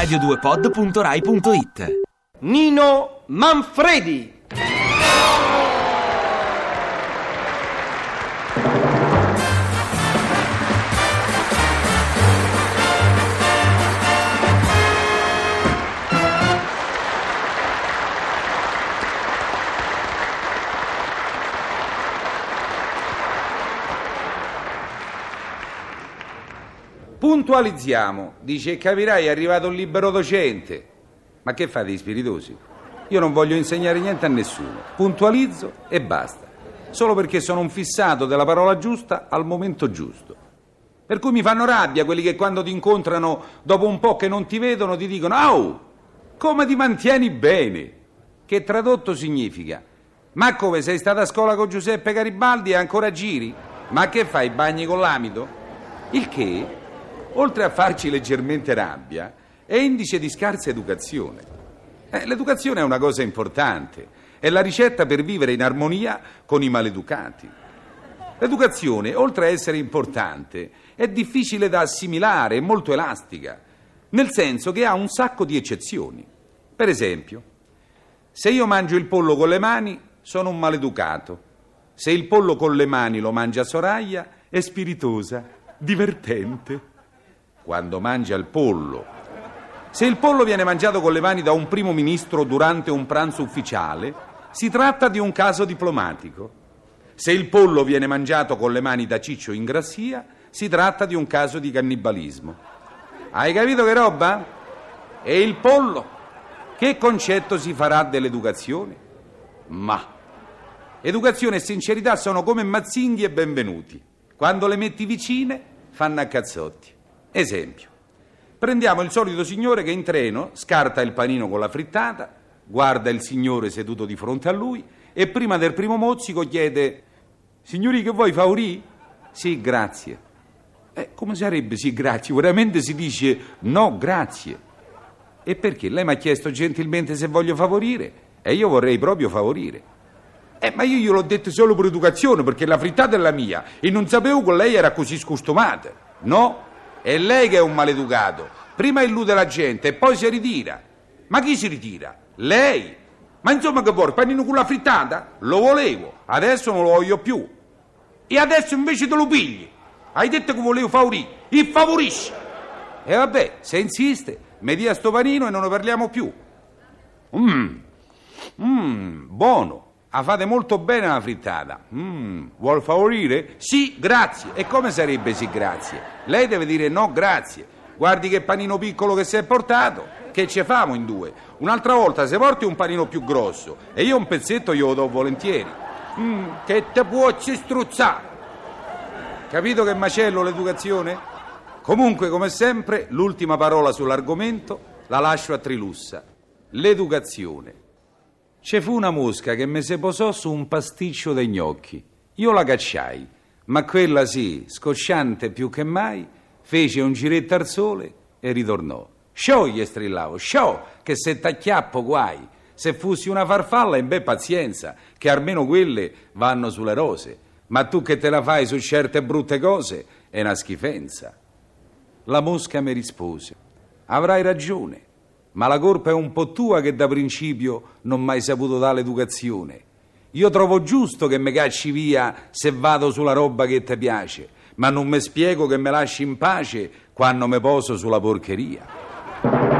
radio2pod.rai.it Nino Manfredi. Puntualizziamo, dice capirai è arrivato il libero docente. Ma che fate, spiritosi? Io non voglio insegnare niente a nessuno. Puntualizzo e basta. Solo perché sono un fissato della parola giusta al momento giusto. Per cui mi fanno rabbia quelli che quando ti incontrano dopo un po' che non ti vedono ti dicono Au, come ti mantieni bene? Che tradotto significa Ma come sei stata a scuola con Giuseppe Garibaldi e ancora giri? Ma che fai, bagni con l'amido? Il che, oltre a farci leggermente rabbia, è indice di scarsa educazione. Eh, l'educazione è una cosa importante, è la ricetta per vivere in armonia con i maleducati. L'educazione, oltre a essere importante, è difficile da assimilare, è molto elastica, nel senso che ha un sacco di eccezioni. Per esempio, se io mangio il pollo con le mani, sono un maleducato. Se il pollo con le mani lo mangia Soraya, è spiritosa, divertente. Quando mangia il pollo se il pollo viene mangiato con le mani da un primo ministro durante un pranzo ufficiale, si tratta di un caso diplomatico. Se il pollo viene mangiato con le mani da Ciccio in Grassia, si tratta di un caso di cannibalismo. Hai capito che roba? E il pollo? Che concetto si farà dell'educazione? Ma educazione e sincerità sono come mazzinghi e benvenuti. Quando le metti vicine, fanno a cazzotti. Esempio. Prendiamo il solito signore che in treno scarta il panino con la frittata, guarda il signore seduto di fronte a lui e prima del primo mozzico chiede: Signori, che vuoi favorì? Sì, grazie. Eh, come sarebbe sì, grazie? Veramente si dice no, grazie. E perché? Lei mi ha chiesto gentilmente se voglio favorire e io vorrei proprio favorire. Eh, ma io gliel'ho detto solo per educazione, perché la frittata è la mia e non sapevo che lei era così scostumata. No, è lei che è un maleducato. Prima illude la gente e poi si ritira. Ma chi si ritira? Lei. Ma insomma che vuoi? Panino con la frittata? Lo volevo, adesso non lo voglio più. E adesso invece te lo pigli. Hai detto che volevo favorire. Il favorisci. E vabbè, se insiste, mi dia sto panino e non ne parliamo più. Mmm, mmm, buono. Ah, fate molto bene la frittata. Mmm, vuol favorire? Sì, grazie. E come sarebbe sì, grazie? Lei deve dire no, grazie. Guardi che panino piccolo che si è portato. Che ce famo in due? Un'altra volta se porti un panino più grosso e io un pezzetto glielo do volentieri. Mmm, che te può ci struzzare. Capito che macello l'educazione? Comunque, come sempre, l'ultima parola sull'argomento la lascio a Trilussa. L'educazione. Ci fu una mosca che mi si posò su un pasticcio dei gnocchi. Io la cacciai, ma quella sì, scocciante più che mai, fece un giretto al sole e ritornò. Scioglie strillavo, sciò, che se t'acchiappo guai. Se fossi una farfalla, in beh pazienza, che almeno quelle vanno sulle rose. Ma tu che te la fai su certe brutte cose, è una schifenza. La mosca mi rispose, avrai ragione. Ma la colpa è un po' tua che da principio non mai saputo dare l'educazione. Io trovo giusto che mi cacci via se vado sulla roba che ti piace, ma non mi spiego che mi lasci in pace quando mi poso sulla porcheria.